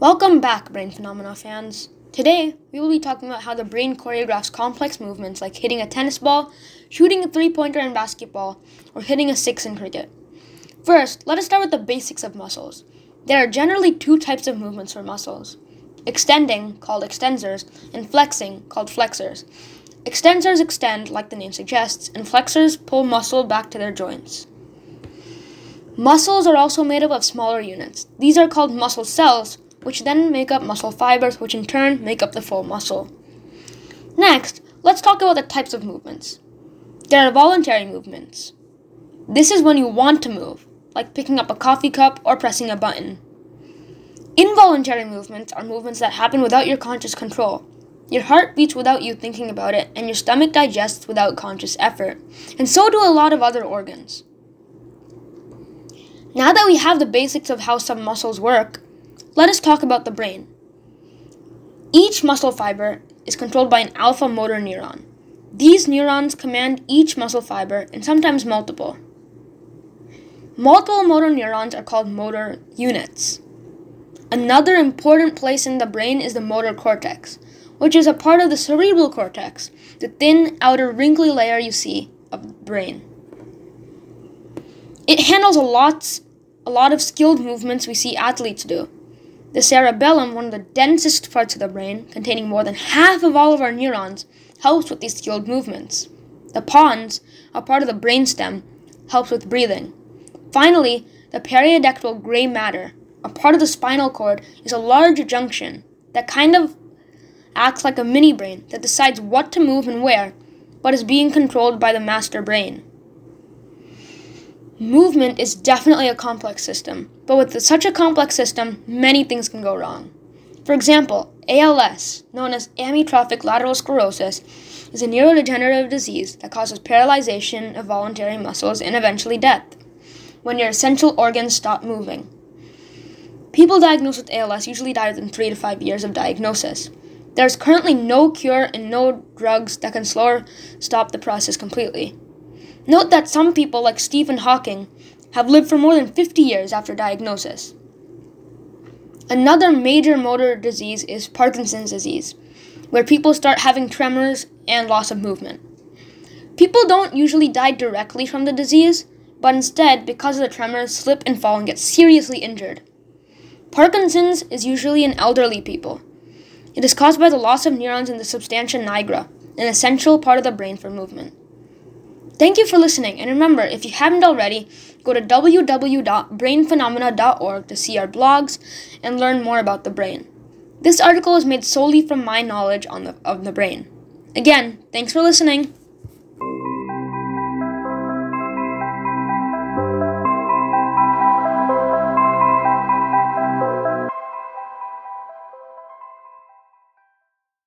Welcome back, Brain Phenomena fans. Today, we will be talking about how the brain choreographs complex movements like hitting a tennis ball, shooting a three pointer in basketball, or hitting a six in cricket. First, let us start with the basics of muscles. There are generally two types of movements for muscles extending, called extensors, and flexing, called flexors. Extensors extend, like the name suggests, and flexors pull muscle back to their joints. Muscles are also made up of smaller units. These are called muscle cells, which then make up muscle fibers, which in turn make up the full muscle. Next, let's talk about the types of movements. There are voluntary movements. This is when you want to move, like picking up a coffee cup or pressing a button. Involuntary movements are movements that happen without your conscious control. Your heart beats without you thinking about it, and your stomach digests without conscious effort. And so do a lot of other organs. Now that we have the basics of how some muscles work, let us talk about the brain. Each muscle fiber is controlled by an alpha motor neuron. These neurons command each muscle fiber and sometimes multiple. Multiple motor neurons are called motor units. Another important place in the brain is the motor cortex, which is a part of the cerebral cortex, the thin outer wrinkly layer you see of the brain. It handles a lot, a lot of skilled movements we see athletes do. The cerebellum, one of the densest parts of the brain, containing more than half of all of our neurons, helps with these skilled movements. The pons, a part of the brainstem, helps with breathing. Finally, the periaqueductal gray matter, a part of the spinal cord, is a large junction that kind of acts like a mini brain that decides what to move and where, but is being controlled by the master brain. Movement is definitely a complex system, but with such a complex system, many things can go wrong. For example, ALS, known as amyotrophic lateral sclerosis, is a neurodegenerative disease that causes paralyzation of voluntary muscles and eventually death when your essential organs stop moving. People diagnosed with ALS usually die within three to five years of diagnosis. There is currently no cure and no drugs that can slow or stop the process completely. Note that some people, like Stephen Hawking, have lived for more than 50 years after diagnosis. Another major motor disease is Parkinson's disease, where people start having tremors and loss of movement. People don't usually die directly from the disease, but instead, because of the tremors, slip and fall and get seriously injured. Parkinson's is usually in elderly people. It is caused by the loss of neurons in the substantia nigra, an essential part of the brain for movement. Thank you for listening, and remember, if you haven't already, go to www.brainphenomena.org to see our blogs and learn more about the brain. This article is made solely from my knowledge on the, of the brain. Again, thanks for listening.